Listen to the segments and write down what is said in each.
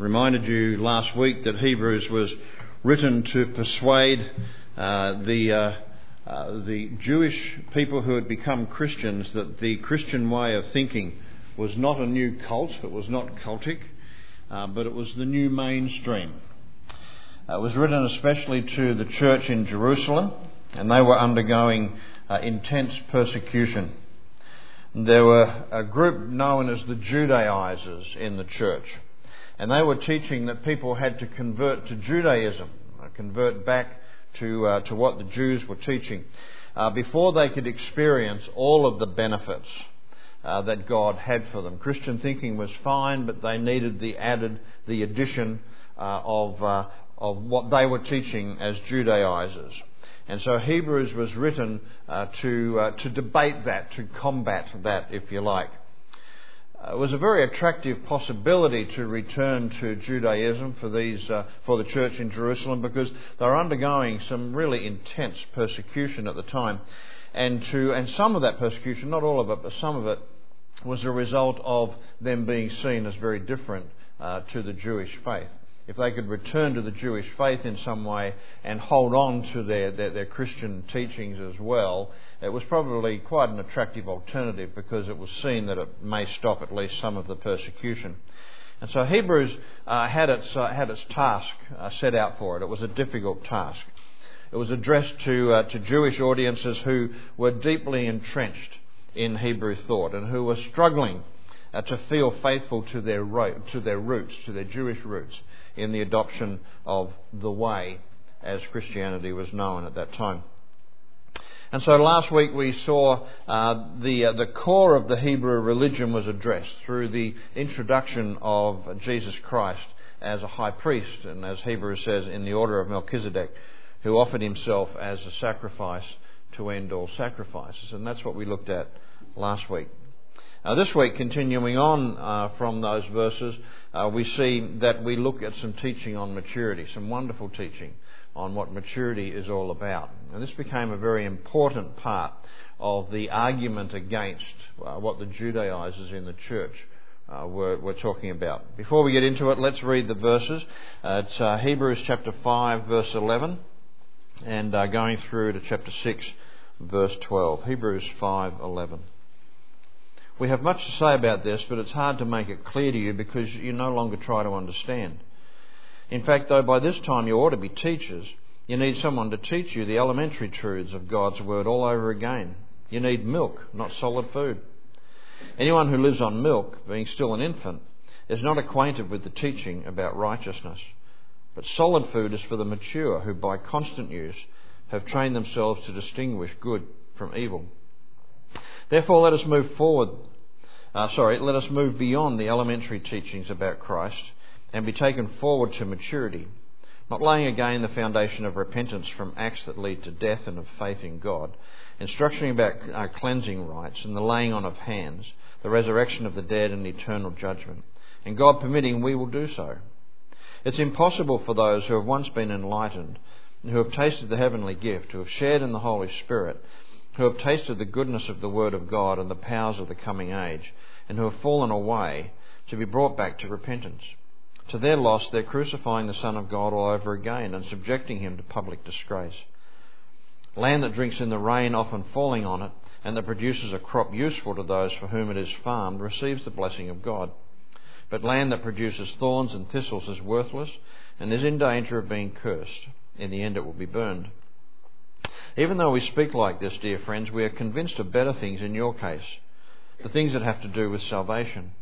reminded you last week that Hebrews was written to persuade uh, the, uh, uh, the Jewish people who had become Christians that the Christian way of thinking was not a new cult, it was not cultic, uh, but it was the new mainstream. Uh, it was written especially to the church in Jerusalem, and they were undergoing uh, intense persecution. There were a group known as the Judaizers in the church, and they were teaching that people had to convert to Judaism, uh, convert back to, uh, to what the Jews were teaching, uh, before they could experience all of the benefits uh, that God had for them. Christian thinking was fine, but they needed the added, the addition uh, of, uh, of what they were teaching as Judaizers. And so Hebrews was written uh, to, to debate that, to combat that, if you like. Uh, it was a very attractive possibility to return to Judaism for, these, uh, for the church in Jerusalem because they were undergoing some really intense persecution at the time. And, to, and some of that persecution, not all of it, but some of it, was a result of them being seen as very different uh, to the Jewish faith if they could return to the Jewish faith in some way and hold on to their, their, their, Christian teachings as well, it was probably quite an attractive alternative because it was seen that it may stop at least some of the persecution. And so Hebrews uh, had, its, uh, had its task uh, set out for it. It was a difficult task. It was addressed to, uh, to Jewish audiences who were deeply entrenched in Hebrew thought and who were struggling uh, to feel faithful to their, ro- to their roots, to their Jewish roots in the adoption of the way as Christianity was known at that time. And so last week we saw uh, the, uh, the core of the Hebrew religion was addressed through the introduction of Jesus Christ as a high priest, and as Hebrews says, in the order of Melchizedek, who offered himself as a sacrifice to end all sacrifices. And that's what we looked at last week. Uh, this week, continuing on uh, from those verses, uh, we see that we look at some teaching on maturity, some wonderful teaching on what maturity is all about. And this became a very important part of the argument against uh, what the Judaizers in the church uh, were, were, talking about. Before we get into it, let's read the verses. Uh, it's Hebrews chapter 5, verse 11, and going through to chapter 6, verse 12. Hebrews 5, 11. We have much to say about this, but it's hard to make it clear to you because you no longer try to understand. In fact, though, by this time you ought to be teachers, you need someone to teach you the elementary truths of God's Word all over again. You need milk, not solid food. Anyone who lives on milk, being still an infant, is not acquainted with the teaching about righteousness. But solid food is for the mature, who by constant use have trained themselves to distinguish good from evil. Therefore, let us move forward uh, sorry, let us move beyond the elementary teachings about Christ and be taken forward to maturity, not laying again the foundation of repentance from acts that lead to death and of faith in God, instructing about uh, cleansing rites and the laying on of hands, the resurrection of the dead and eternal judgment. And God permitting, we will do so. It's impossible for those who have once been enlightened, who have tasted the heavenly gift, who have shared in the Holy Spirit, who have tasted the goodness of the Word of God and the powers of the coming age, and who have fallen away, to be brought back to repentance. To their loss, they're crucifying the Son of God all over again and subjecting him to public disgrace. Land that drinks in the rain, often falling on it, and that produces a crop useful to those for whom it is farmed, receives the blessing of God. But land that produces thorns and thistles is worthless and is in danger of being cursed. In the end, it will be burned. Even though we speak like this, dear friends, we are convinced of better things in your case, the things that have to do with salvation.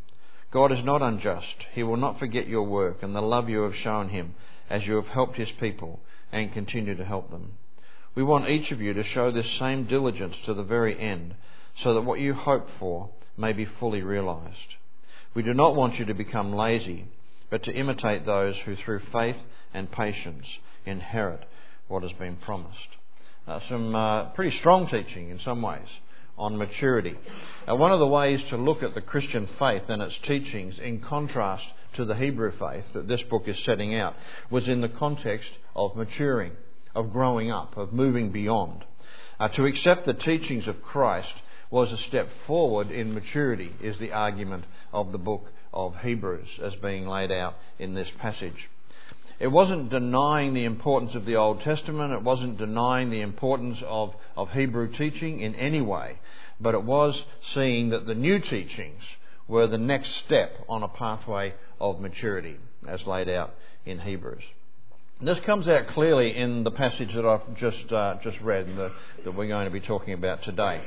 God is not unjust. He will not forget your work and the love you have shown him as you have helped his people and continue to help them. We want each of you to show this same diligence to the very end so that what you hope for may be fully realized. We do not want you to become lazy, but to imitate those who through faith and patience inherit what has been promised uh, some uh, pretty strong teaching in some ways on maturity. Uh, one of the ways to look at the Christian faith and its teachings in contrast to the Hebrew faith that this book is setting out was in the context of maturing, of growing up, of moving beyond. Uh, to accept the teachings of Christ was a step forward in maturity, is the argument of the book of Hebrews as being laid out in this passage. It wasn't denying the importance of the Old Testament, it wasn't denying the importance of, of Hebrew teaching in any way, but it was seeing that the new teachings were the next step on a pathway of maturity, as laid out in Hebrews. This comes out clearly in the passage that I've just, uh, just read the, that we're going to be talking about today.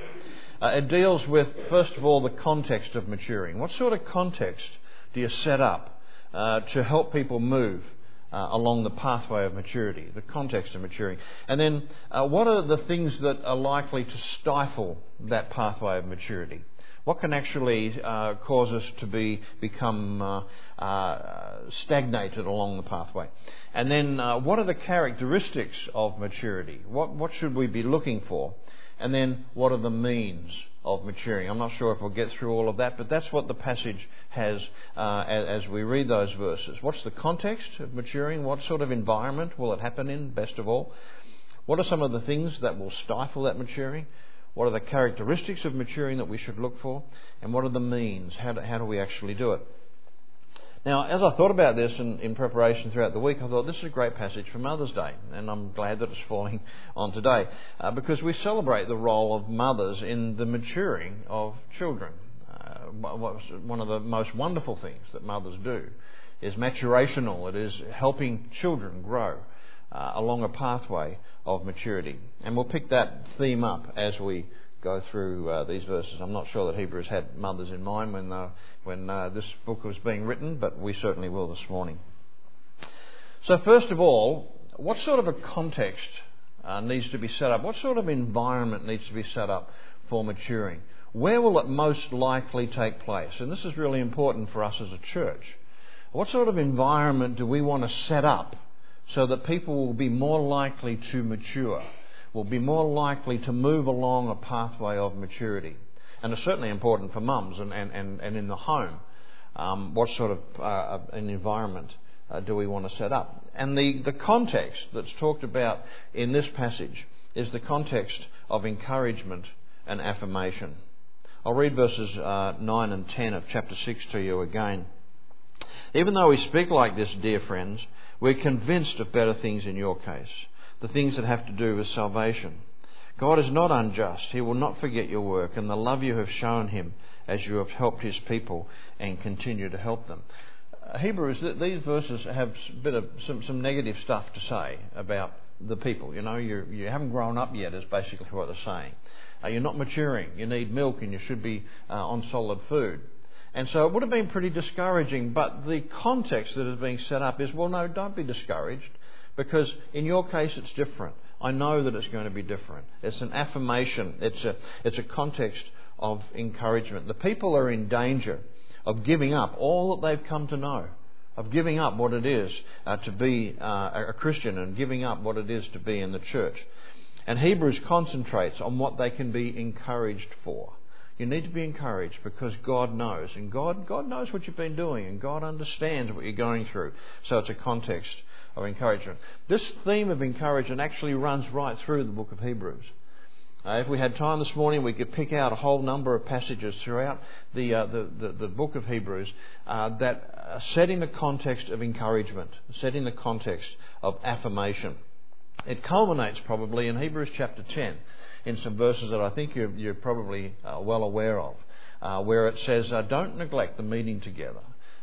Uh, it deals with, first of all, the context of maturing. What sort of context do you set up uh, to help people move uh, along the pathway of maturity, the context of maturing. And then, uh, what are the things that are likely to stifle that pathway of maturity? What can actually uh, cause us to be become uh, uh, stagnated along the pathway? And then, uh, what are the characteristics of maturity? What what should we be looking for? And then, what are the means of maturing? I'm not sure if we'll get through all of that, but that's what the passage has uh, as, we read those verses. What's the context of maturing? What sort of environment will it happen in, best of all? What are some of the things that will stifle that maturing? What are the characteristics of maturing that we should look for? And what are the means? How do, how do we actually do it? Now, as I thought about this in, in, preparation throughout the week, I thought this is a great passage for Mother's Day, and I'm glad that it's falling on today uh, because we celebrate the role of mothers in the maturing of children. Uh, one of the most wonderful things that mothers do is maturational, it is helping children grow. Uh, along a pathway of maturity. And we'll pick that theme up as we go through uh, these verses. I'm not sure that Hebrews had mothers in mind when, uh, when uh, this book was being written, but we certainly will this morning. So, first of all, what sort of a context uh, needs to be set up? What sort of environment needs to be set up for maturing? Where will it most likely take place? And this is really important for us as a church. What sort of environment do we want to set up so that people will be more likely to mature? Will be more likely to move along a pathway of maturity. And it's certainly important for mums and, and, and, and in the home. Um, what sort of uh, an environment uh, do we want to set up? And the, the context that's talked about in this passage is the context of encouragement and affirmation. I'll read verses uh, 9 and 10 of chapter 6 to you again. Even though we speak like this, dear friends, we're convinced of better things in your case the things that have to do with salvation. God is not unjust. He will not forget your work and the love you have shown him as you have helped his people and continue to help them. Hebrews, these verses have a bit of some, some negative stuff to say about the people. You know, you you haven't grown up yet, is basically what they're saying. Uh, you're not maturing. You need milk and you should be uh, on solid food. And so it would have been pretty discouraging, but the context that is being set up is well, no, don't be discouraged. Because in your case, it's different. I know that it's going to be different. It's an affirmation, it's a, it's a context of encouragement. The people are in danger of giving up all that they've come to know, of giving up what it is uh, to be uh, a Christian and giving up what it is to be in the church. And Hebrews concentrates on what they can be encouraged for. You need to be encouraged because God knows, and God, God knows what you've been doing, and God understands what you're going through. So it's a context of encouragement. This theme of encouragement actually runs right through the book of Hebrews. Uh, if we had time this morning, we could pick out a whole number of passages throughout the, uh, the, the, the, book of Hebrews uh, that are setting the context of encouragement, setting the context of affirmation. It culminates probably in Hebrews chapter 10 in some verses that I think you're, you're probably uh, well aware of, uh, where it says, uh, Don't neglect the meeting together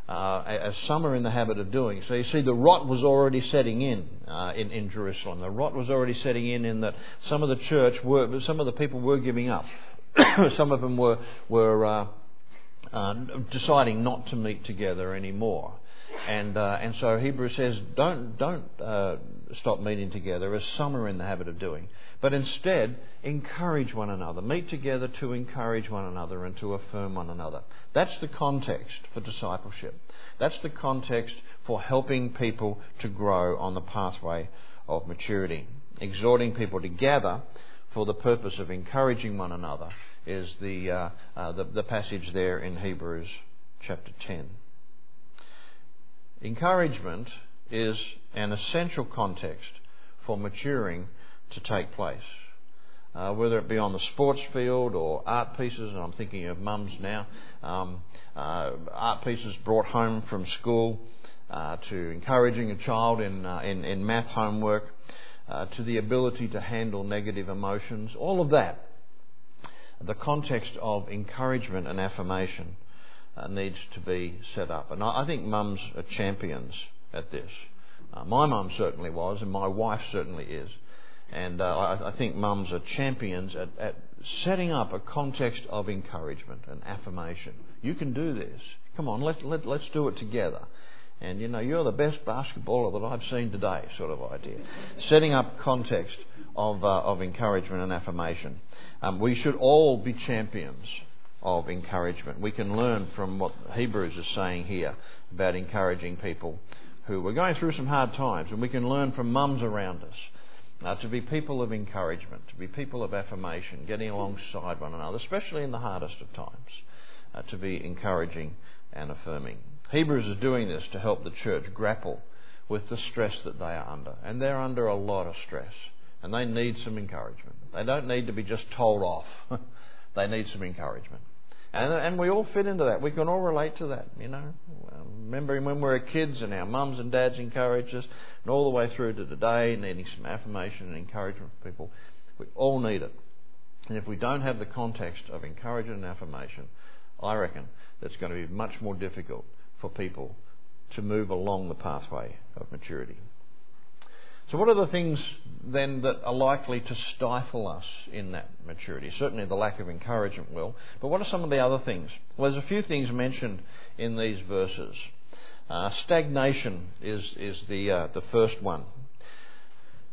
uh, as some are in the habit of doing. So you see, the rot was already setting in, uh, in in Jerusalem. The rot was already setting in in that some of the church were, some of the people were giving up. some of them were were uh, uh, deciding not to meet together anymore. And uh, and so Hebrews says, don't don't uh, stop meeting together, as some are in the habit of doing but instead encourage one another. Meet together to encourage one another and to affirm one another. That's the context for discipleship. That's the context for helping people to grow on the pathway of maturity. Exhorting people to gather for the purpose of encouraging one another is the, uh, uh, the, the passage there in Hebrews chapter 10. Encouragement is an essential context for maturing to take place. uh, whether it be on the sports field or art pieces, and I'm thinking of mums now, um, uh, art pieces brought home from school, uh, to encouraging a child in, uh, in, in, math homework, uh, to the ability to handle negative emotions, all of that. The context of encouragement and affirmation uh, needs to be set up. And I, I think mums are champions at this. Uh, my mum certainly was, and my wife certainly is. And uh, I, I, think mums are champions at, at, setting up a context of encouragement and affirmation. You can do this. Come on, let, let, let's do it together. And you know, you're the best basketballer that I've seen today, sort of idea. Setting up context of, uh, of encouragement and affirmation. Um, we should all be champions of encouragement. We can learn from what Hebrews is saying here about encouraging people who are going through some hard times, and we can learn from mums around us uh, to be people of encouragement, to be people of affirmation, getting alongside one another, especially in the hardest of times, uh, to be encouraging and affirming. Hebrews is doing this to help the church grapple with the stress that they are under. And they're under a lot of stress. And they need some encouragement. They don't need to be just told off. they need some encouragement. And, and we all fit into that. We can all relate to that, you know. Um, Remembering when we were kids and our mums and dads encouraged us, and all the way through to today, needing some affirmation and encouragement from people. We all need it. And if we don't have the context of encouragement and affirmation, I reckon that's going to be much more difficult for people to move along the pathway of maturity. So, what are the things then that are likely to stifle us in that maturity? Certainly, the lack of encouragement will. But what are some of the other things? Well, there's a few things mentioned in these verses. Uh, stagnation is, is the, uh, the first one.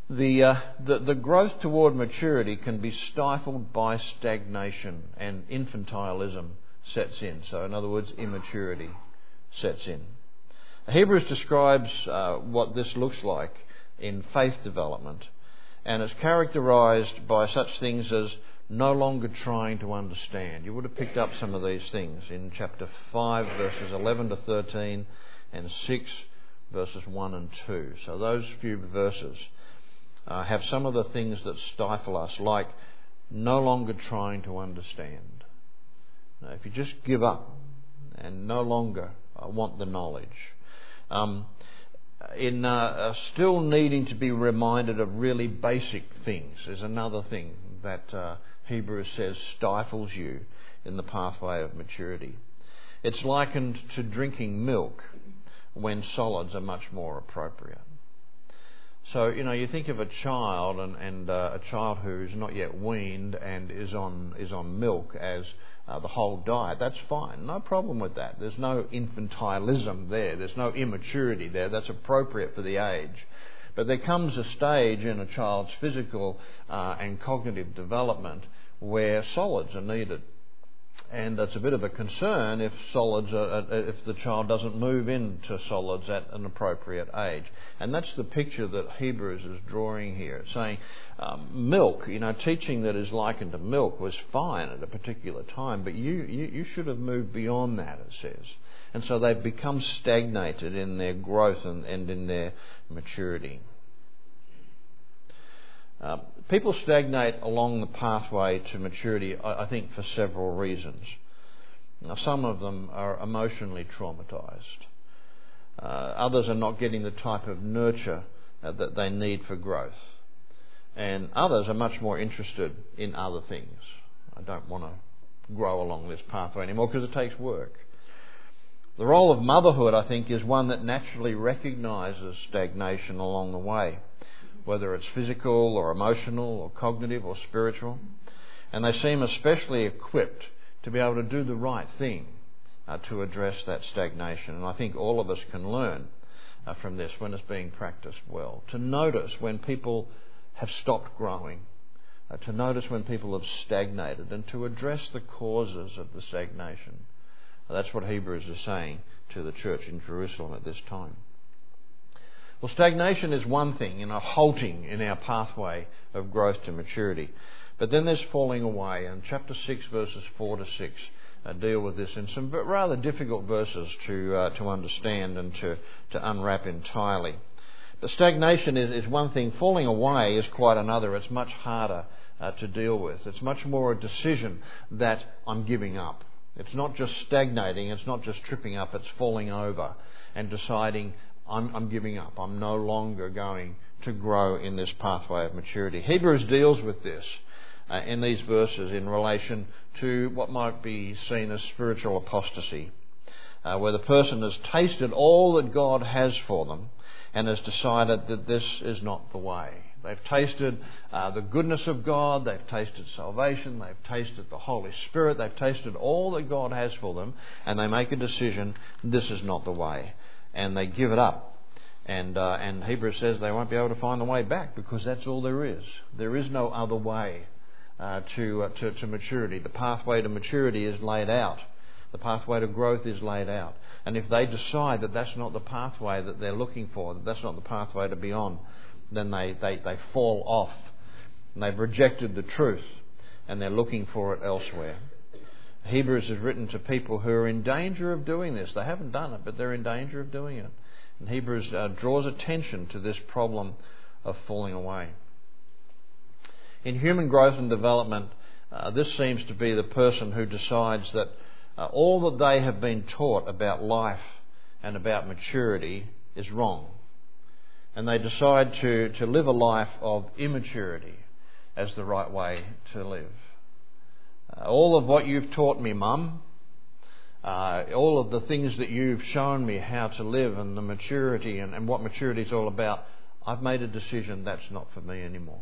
The, uh, the, the growth toward maturity can be stifled by stagnation, and infantilism sets in. So, in other words, immaturity sets in. Hebrews describes uh, what this looks like in faith development, and it's characterized by such things as no longer trying to understand. You would have picked up some of these things in chapter 5, verses 11 to 13, and 6, verses 1 and 2. So those few verses uh, have some of the things that stifle us, like no longer trying to understand. Now, if you just give up and no longer uh, want the knowledge. Um, in uh, uh, still needing to be reminded of really basic things is another thing that uh, Hebrews says stifles you in the pathway of maturity. It's likened to drinking milk when solids are much more appropriate. So, you know, you think of a child and, and uh, a child who's not yet weaned and is on, is on milk as uh, the whole diet. That's fine. No problem with that. There's no infantilism there. There's no immaturity there. That's appropriate for the age. But there comes a stage in a child's physical uh, and cognitive development where solids are needed and it's a bit of a concern if solids are, if the child doesn't move into solids at an appropriate age. And that's the picture that Hebrews is drawing here. Saying um, milk, you know, teaching that is likened to milk was fine at a particular time, but you, you, you should have moved beyond that, it says. And so they've become stagnated in their growth and, and in their maturity. Uh, people stagnate along the pathway to maturity, I, I think, for several reasons. Now, some of them are emotionally traumatized. Uh, others are not getting the type of nurture uh, that they need for growth. And others are much more interested in other things. I don't want to grow along this pathway anymore because it takes work. The role of motherhood, I think, is one that naturally recognizes stagnation along the way whether it's physical or emotional or cognitive or spiritual. And they seem especially equipped to be able to do the right thing uh, to address that stagnation. And I think all of us can learn uh, from this when it's being practiced well. To notice when people have stopped growing, uh, to notice when people have stagnated, and to address the causes of the stagnation. that's what Hebrews is saying to the church in Jerusalem at this time. Well, stagnation is one thing, you know, halting in our pathway of growth to maturity. But then there's falling away, and chapter 6, verses 4 to 6 uh, deal with this in some rather difficult verses to, uh, to understand and to, to unwrap entirely. But stagnation is, is one thing, falling away is quite another. It's much harder uh, to deal with. It's much more a decision that I'm giving up. It's not just stagnating, it's not just tripping up, it's falling over and deciding I'm, I'm giving up. I'm no longer going to grow in this pathway of maturity. Hebrews deals with this uh, in these verses in relation to what might be seen as spiritual apostasy, uh, where the person has tasted all that God has for them and has decided that this is not the way. They've tasted uh, the goodness of God, they've tasted salvation, they've tasted the Holy Spirit, they've tasted all that God has for them, and they make a decision this is not the way. And they give it up. And, uh, and Hebrews says they won't be able to find the way back because that's all there is. There is no other way uh, to, uh, to, to maturity. The pathway to maturity is laid out. The pathway to growth is laid out. And if they decide that that's not the pathway that they're looking for, that that's not the pathway to be on, then they, they, they fall off. And they've rejected the truth and they're looking for it elsewhere. Hebrews is written to people who are in danger of doing this. They haven't done it, but they're in danger of doing it. And Hebrews uh, draws attention to this problem of falling away. In human growth and development, uh, this seems to be the person who decides that uh, all that they have been taught about life and about maturity is wrong. And they decide to, to live a life of immaturity as the right way to live. Uh, all of what you've taught me, Mum, uh, all of the things that you've shown me how to live and the maturity and, and what maturity is all about, I've made a decision that's not for me anymore.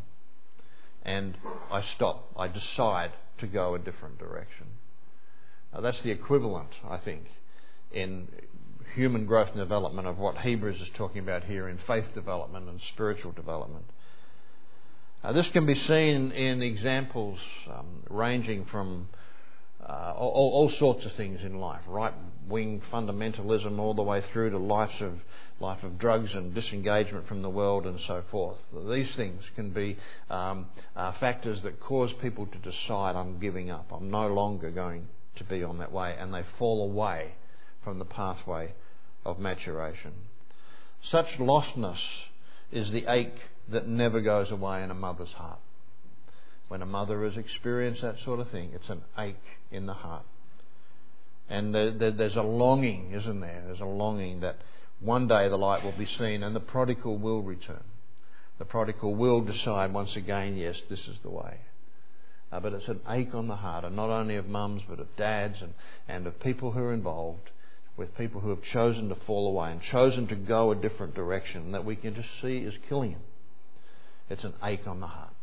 And I stop. I decide to go a different direction. Now, that's the equivalent, I think, in human growth and development of what Hebrews is talking about here in faith development and spiritual development. Uh, this can be seen in examples um, ranging from uh, all, all, sorts of things in life, right wing fundamentalism, all the way through to lives of life of drugs and disengagement from the world and so forth. These things can be um, uh, factors that cause people to decide, I'm giving up, I'm no longer going to be on that way, and they fall away from the pathway of maturation. Such lostness is the ache that never goes away in a mother's heart. When a mother has experienced that sort of thing, it's an ache in the heart. And there's a longing, isn't there? There's a longing that one day the light will be seen and the prodigal will return. The prodigal will decide once again, yes, this is the way. Uh, but it's an ache on the heart, and not only of mums, but of dads and, and of people who are involved, with people who have chosen to fall away and chosen to go a different direction that we can just see is killing them. It's an ache on the heart.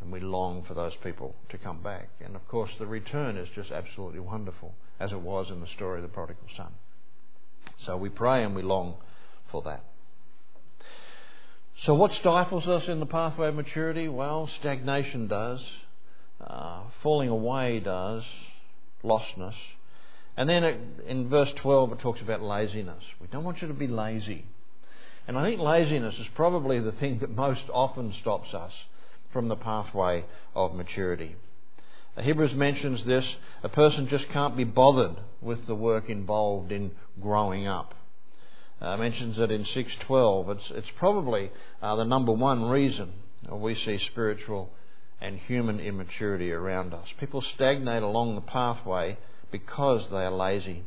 And we long for those people to come back. And of course, the return is just absolutely wonderful, as it was in the story of the prodigal son. So we pray and we long for that. So, what stifles us in the pathway of maturity? Well, stagnation does, uh, falling away does, lostness. And then it, in verse 12, it talks about laziness. We don't want you to be lazy. And I think laziness is probably the thing that most often stops us from the pathway of maturity. Hebrews mentions this a person just can't be bothered with the work involved in growing up uh, mentions it in 612. It's, it's probably uh, the number one reason we see spiritual and human immaturity around us. People stagnate along the pathway because they are lazy.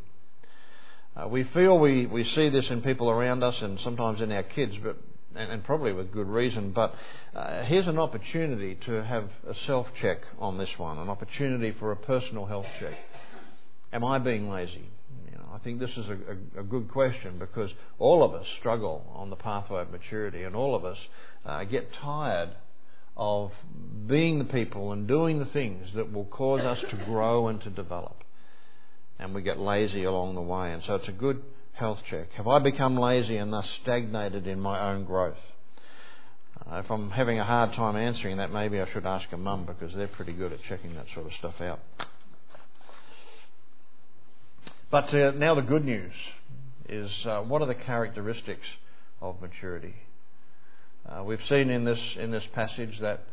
Uh, we feel we, we see this in people around us and sometimes in our kids, but and, and probably with good reason. But uh, here's an opportunity to have a self check on this one, an opportunity for a personal health check. Am I being lazy? I think this is a, a, a, good question because all of us struggle on the pathway of maturity, and all of us uh, get tired of being the people and doing the things that will cause us to grow and to develop. And we get lazy along the way. And so it's a good health check. Have I become lazy and thus stagnated in my own growth? Uh, if I'm having a hard time answering that, maybe I should ask a mum because they're pretty good at checking that sort of stuff out. But uh, now the good news is uh, what are the characteristics of maturity? Uh, we've seen in this in this passage that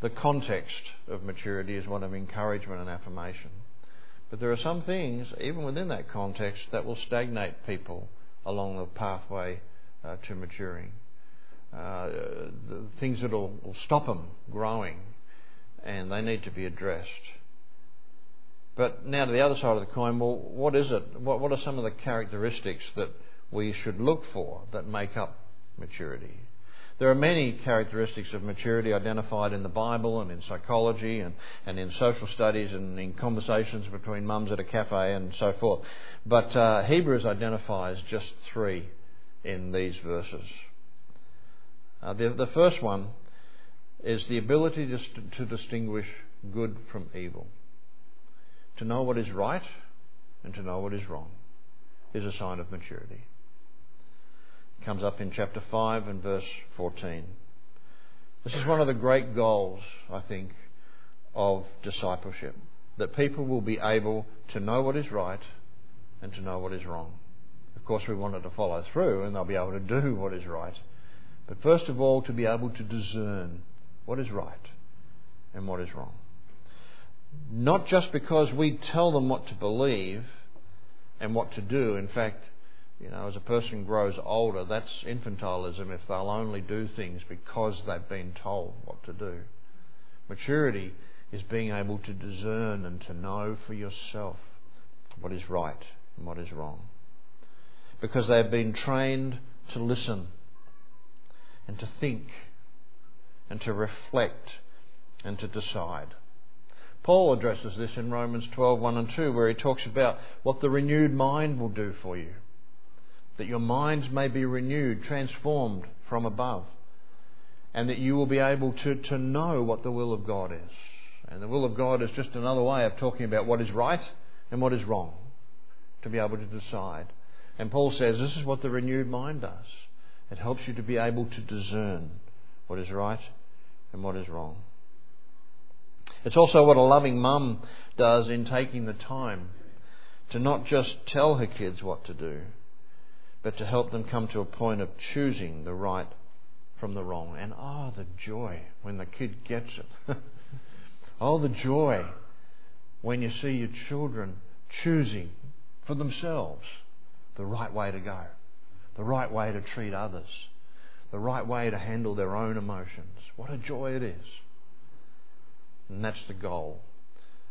the context of maturity is one of encouragement and affirmation. But there are some things, even within that context, that will stagnate people along the pathway uh, to maturing. Uh, the things that will, stop them growing and they need to be addressed. But now to the other side of the coin, well, what is it? What, what are some of the characteristics that we should look for that make up maturity? There are many characteristics of maturity identified in the Bible and in psychology and, and in social studies and in conversations between mums at a cafe and so forth. But uh, Hebrews identifies just three in these verses. Uh, the, the first one is the ability to, to distinguish good from evil. To know what is right and to know what is wrong is a sign of maturity. Comes up in chapter 5 and verse 14. This is one of the great goals, I think, of discipleship that people will be able to know what is right and to know what is wrong. Of course, we want it to follow through and they'll be able to do what is right. But first of all, to be able to discern what is right and what is wrong. Not just because we tell them what to believe and what to do. In fact, you know, as a person grows older, that's infantilism if they'll only do things because they've been told what to do. Maturity is being able to discern and to know for yourself what is right and what is wrong. Because they've been trained to listen and to think and to reflect and to decide. Paul addresses this in Romans 12 1 and 2, where he talks about what the renewed mind will do for you. That your minds may be renewed, transformed from above, and that you will be able to, to know what the will of God is. And the will of God is just another way of talking about what is right and what is wrong, to be able to decide. And Paul says this is what the renewed mind does it helps you to be able to discern what is right and what is wrong. It's also what a loving mum does in taking the time to not just tell her kids what to do, but to help them come to a point of choosing the right from the wrong. And oh, the joy when the kid gets it. oh, the joy when you see your children choosing for themselves the right way to go, the right way to treat others, the right way to handle their own emotions. What a joy it is. And that's the goal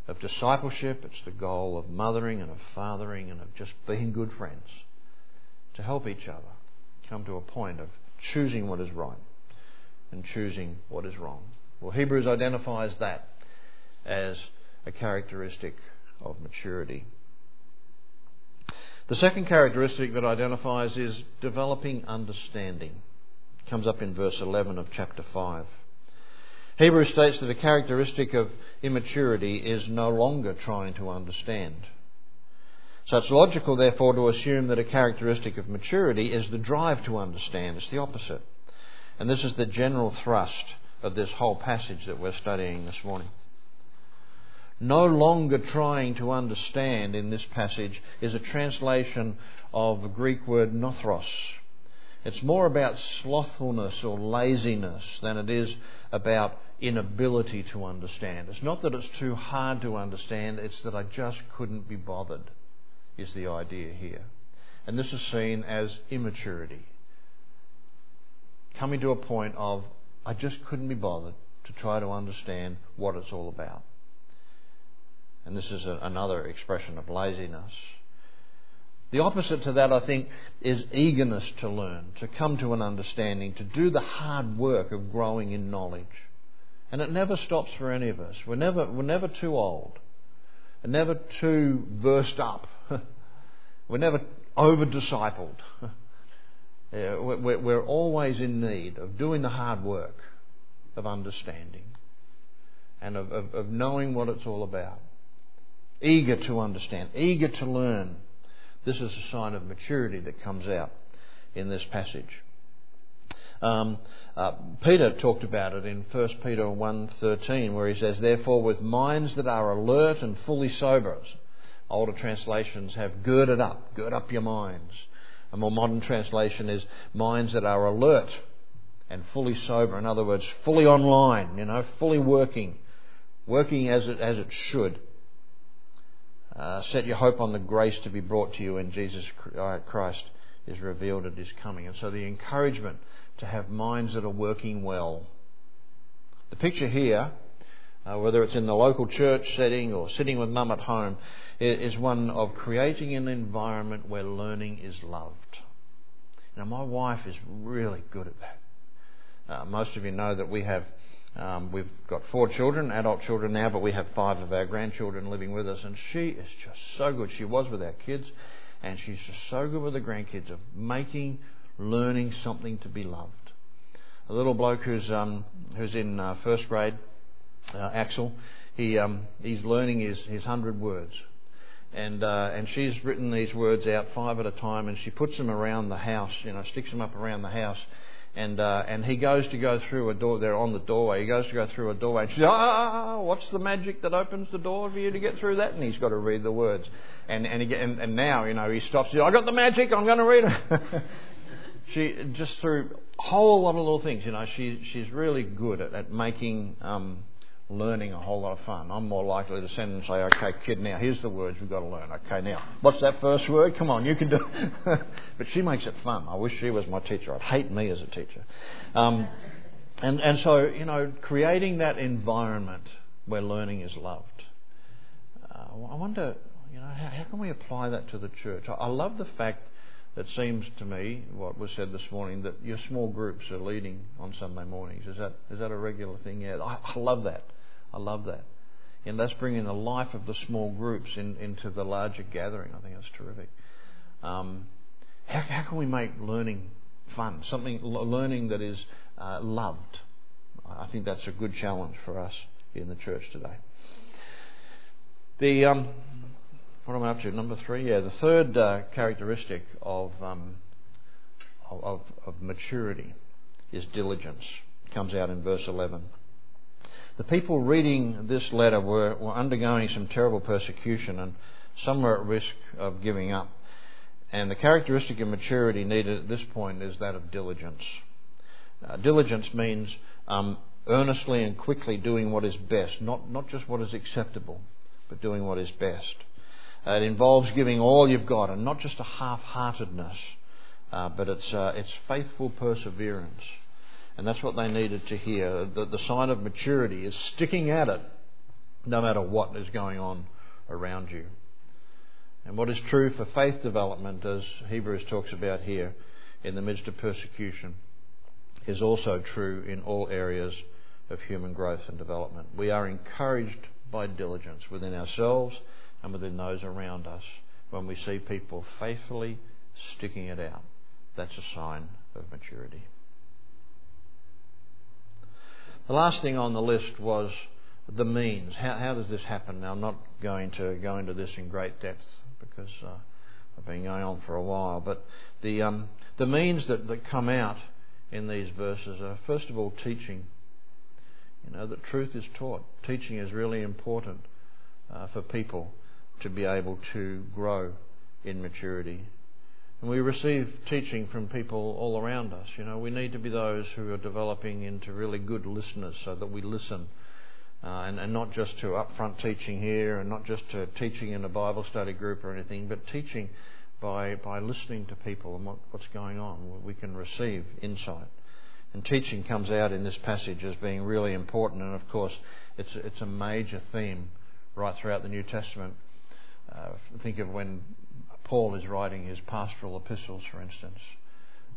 of discipleship. It's the goal of mothering and of fathering and of just being good friends to help each other come to a point of choosing what is right and choosing what is wrong. Well, Hebrews identifies that as a characteristic of maturity. The second characteristic that identifies is developing understanding. It comes up in verse 11 of chapter 5. Hebrews states that a characteristic of immaturity is no longer trying to understand. So it's logical, therefore, to assume that a characteristic of maturity is the drive to understand. It's the opposite. And this is the general thrust of this whole passage that we're studying this morning. No longer trying to understand in this passage is a translation of the Greek word nothros. It's more about slothfulness or laziness than it is about inability to understand. It's not that it's too hard to understand, it's that I just couldn't be bothered, is the idea here. And this is seen as immaturity. Coming to a point of, I just couldn't be bothered to try to understand what it's all about. And this is a, another expression of laziness. The opposite to that, I think, is eagerness to learn, to come to an understanding, to do the hard work of growing in knowledge. And it never stops for any of us. We're never, we're never too old, and never too versed up. We're never over discipled. we're always in need of doing the hard work of understanding and of, of, of knowing what it's all about. Eager to understand, eager to learn this is a sign of maturity that comes out in this passage. Um, uh, Peter talked about it in 1 Peter 1.13 where he says, Therefore with minds that are alert and fully sober. Older translations have girded up, gird up your minds. A more modern translation is minds that are alert and fully sober. In other words, fully online, you know, fully working, working as it, as it should. Uh, set your hope on the grace to be brought to you when Jesus uh, Christ is revealed at his coming. And so the encouragement to have minds that are working well. The picture here uh, whether it's in the local church setting or sitting with mum at home, is one of creating an environment where learning is loved. Now, my wife is really good at that. Uh, most of you know that we have um, we've got four children, adult children now, but we have five of our grandchildren living with us, and she is just so good. She was with our kids, and she's just so good with the grandkids of making learning something to be loved. A little bloke who's um, who's in uh, first grade, uh, Axel, he um, he's learning his his hundred words, and uh, and she's written these words out five at a time, and she puts them around the house, you know, sticks them up around the house and uh, and he goes to go through a door. They're on the doorway. He goes to go through a doorway. And she says, "Ah, what's the magic that opens the door for you to get through that?" And he's got to read the words. And and he, and, and now you know he stops. I got the magic. I'm going to read it. she just through a whole lot of little things. You know, she she's really good at, at making um, learning a whole lot of fun. I'm more likely to send and say, okay, kid, now here's the words we've got to learn. Okay, now, what's that first word? Come on, you can do it. but she makes it fun. I wish she was my teacher. I'd hate me as a teacher. Um, and, and so, you know, creating that environment where learning is loved. Uh, I wonder, you know, how, how, can we apply that to the church? I, I love the fact that seems to me, what was said this morning, that your small groups are leading on Sunday mornings. Is that is that a regular thing? Yeah, I, I love that. I love that. And that's bringing the life of the small groups in, into the larger gathering. I think that's terrific. Um, how, how, can we make learning fun? Something learning that is uh, loved. I think that's a good challenge for us in the church today. The um, what am I up to? Number three. Yeah, the third uh, characteristic of, um, of of maturity is diligence. Comes out in verse eleven. The people reading this letter were, were undergoing some terrible persecution and some were at risk of giving up. And the characteristic of maturity needed at this point is that of diligence. Uh, diligence means um, earnestly and quickly doing what is best, not, not just what is acceptable, but doing what is best. Uh, it involves giving all you've got and not just a half heartedness, uh, but it's, uh, it's faithful perseverance. And that's what they needed to hear. The, the sign of maturity is sticking at it no matter what is going on around you. And what is true for faith development, as Hebrews talks about here, in the midst of persecution, is also true in all areas of human growth and development. We are encouraged by diligence within ourselves and within those around us when we see people faithfully sticking it out. That's a sign of maturity. The last thing on the list was the means. How, how does this happen? Now, I'm not going to go into this in great depth because uh, I've been going on for a while, but the, um, the means that, that come out in these verses are, first of all, teaching. You know, that truth is taught. Teaching is really important uh, for people to be able to grow in maturity and we receive teaching from people all around us. You know, we need to be those who are developing into really good listeners so that we listen. Uh, and, and not just to upfront teaching here and not just to teaching in a Bible study group or anything, but teaching by, by listening to people and what, what's going on. We can receive insight. And teaching comes out in this passage as being really important, and of course, it's, it's a major theme right throughout the New Testament. Uh, think of when Paul is writing his pastoral epistles, for instance,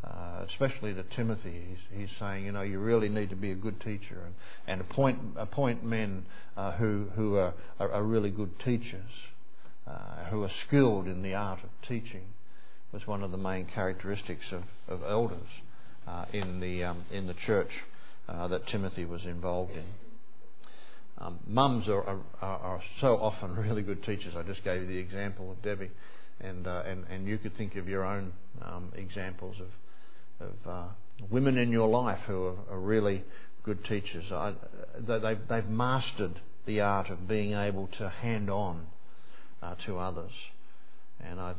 uh, especially to Timothy, he's, he's, saying, you know, you really need to be a good teacher and, and appoint, appoint men uh, who, who are, are, are, really good teachers, uh, who are skilled in the art of teaching, was one of the main characteristics of, of elders uh, in, the, um, in the church uh, that Timothy was involved in. Um, mums are, are, are so often really good teachers. I just gave you the example of Debbie and uh, and and you could think of your own um, examples of of uh, women in your life who are, are really good teachers. I, they, they've mastered the art of being able to hand on uh, to others, and I,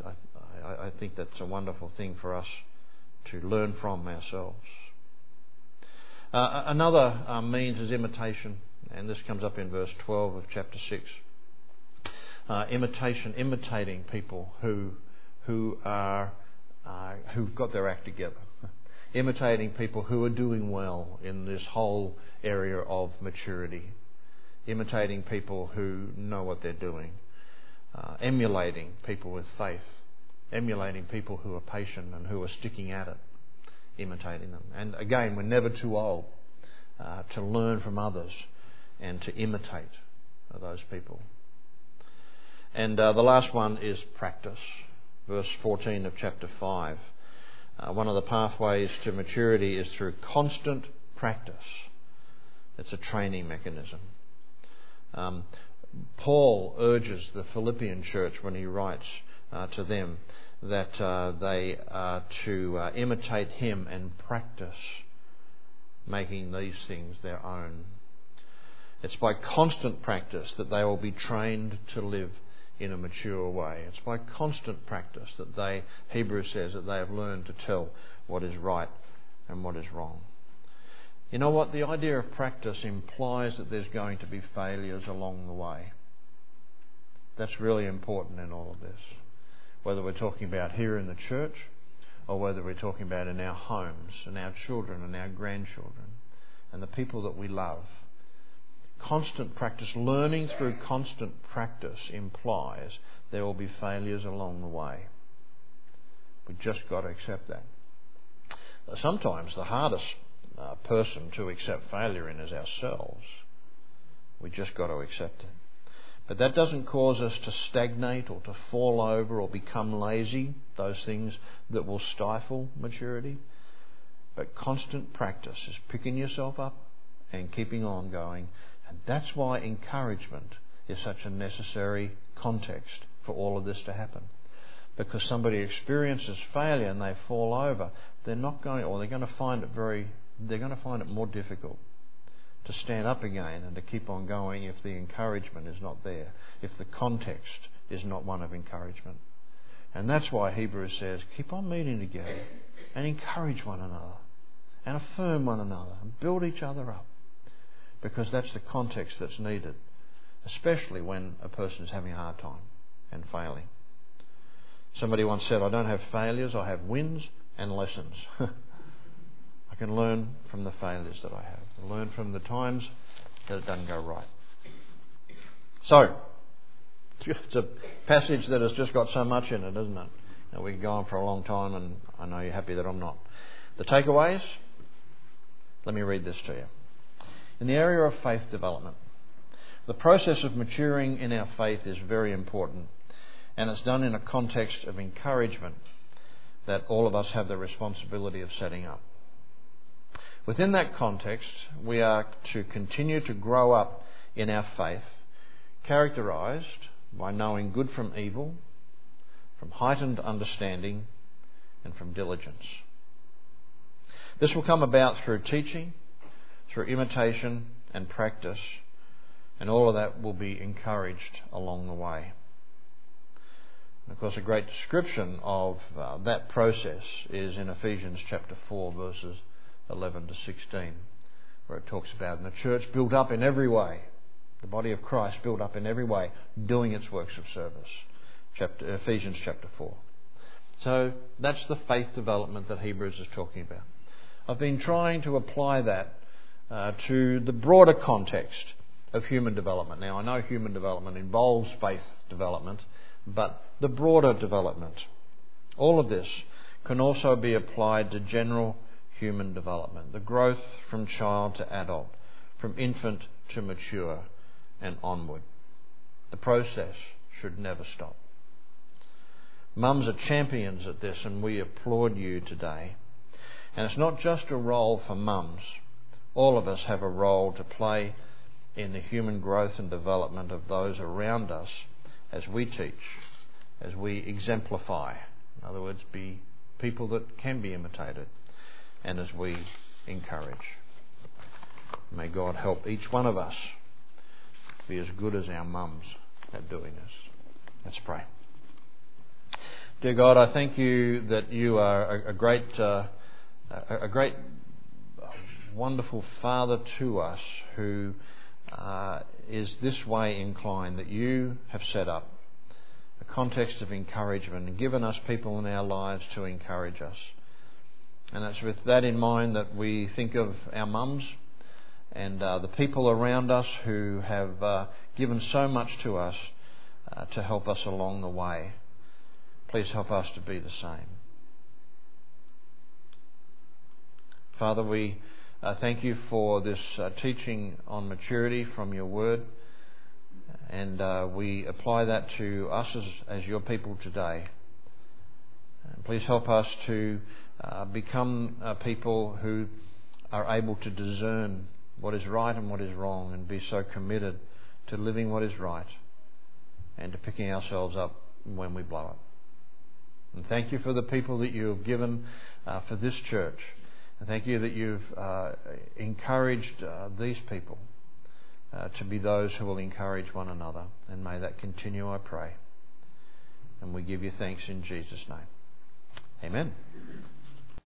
I, I think that's a wonderful thing for us to learn from ourselves. Uh, another uh, means is imitation, and this comes up in verse 12 of chapter 6 uh, imitation, imitating people who who are uh, who've got their act together, imitating people who are doing well in this whole area of maturity, imitating people who know what they're doing, uh, emulating people with faith, emulating people who are patient and who are sticking at it, imitating them. And again, we're never too old uh, to learn from others and to imitate those people. And uh, the last one is practice. Verse 14 of chapter 5. Uh, one of the pathways to maturity is through constant practice. It's a training mechanism. Um, Paul urges the Philippian church when he writes uh, to them that uh, they are to uh, imitate him and practice making these things their own. It's by constant practice that they will be trained to live in a mature way. It's by constant practice that they, Hebrews says, that they have learned to tell what is right and what is wrong. You know what? The idea of practice implies that there's going to be failures along the way. That's really important in all of this. Whether we're talking about here in the church or whether we're talking about in our homes and our children and our grandchildren and the people that we love. Constant practice, learning through constant practice implies there will be failures along the way. We've just got to accept that. Sometimes the hardest uh, person to accept failure in is ourselves. We've just got to accept it. But that doesn't cause us to stagnate or to fall over or become lazy, those things that will stifle maturity. But constant practice is picking yourself up and keeping on going. And that's why encouragement is such a necessary context for all of this to happen. Because somebody experiences failure and they fall over, they're not going, or they're going to find it very, they're going to find it more difficult to stand up again and to keep on going if the encouragement is not there, if the context is not one of encouragement. And that's why Hebrews says, keep on meeting together and encourage one another and affirm one another and build each other up. Because that's the context that's needed, especially when a person is having a hard time and failing. Somebody once said, I don't have failures, I have wins and lessons. I can learn from the failures that I have, learn from the times that it doesn't go right. So, it's a passage that has just got so much in it, isn't it? We can go on for a long time, and I know you're happy that I'm not. The takeaways? Let me read this to you. In the area of faith development, the process of maturing in our faith is very important, and it's done in a context of encouragement that all of us have the responsibility of setting up. Within that context, we are to continue to grow up in our faith, characterized by knowing good from evil, from heightened understanding, and from diligence. This will come about through teaching, through imitation and practice, and all of that will be encouraged along the way. And of course, a great description of uh, that process is in Ephesians chapter 4, verses 11 to 16, where it talks about the church built up in every way, the body of Christ built up in every way, doing its works of service. Chapter, Ephesians chapter 4. So that's the faith development that Hebrews is talking about. I've been trying to apply that uh, to the broader context of human development. Now, I know human development involves faith development, but the broader development, all of this can also be applied to general human development, the growth from child to adult, from infant to mature, and onward. The process should never stop. Mums are champions at this, and we applaud you today. And it's not just a role for mums. All of us have a role to play in the human growth and development of those around us as we teach, as we exemplify. In other words, be people that can be imitated and as we encourage. May God help each one of us be as good as our mums at doing this. Let's pray. Dear God, I thank you that you are a, a great, uh, a, a, great, wonderful Father to us who uh, is this way inclined, that you have set up a context of encouragement and given us people in our lives to encourage us. And it's with that in mind that we think of our mums and uh, the people around us who have uh, given so much to us uh, to help us along the way. Please help us to be the same. Father, we uh, thank you for this uh, teaching on maturity from your word, and uh, we apply that to us as, as your people today. And please help us to uh, become people who are able to discern what is right and what is wrong and be so committed to living what is right and to picking ourselves up when we blow it. And thank you for the people that you have given uh, for this church. And thank you that you've uh, encouraged uh, these people uh, to be those who will encourage one another. And may that continue, I pray. And we give you thanks in Jesus' name. Amen.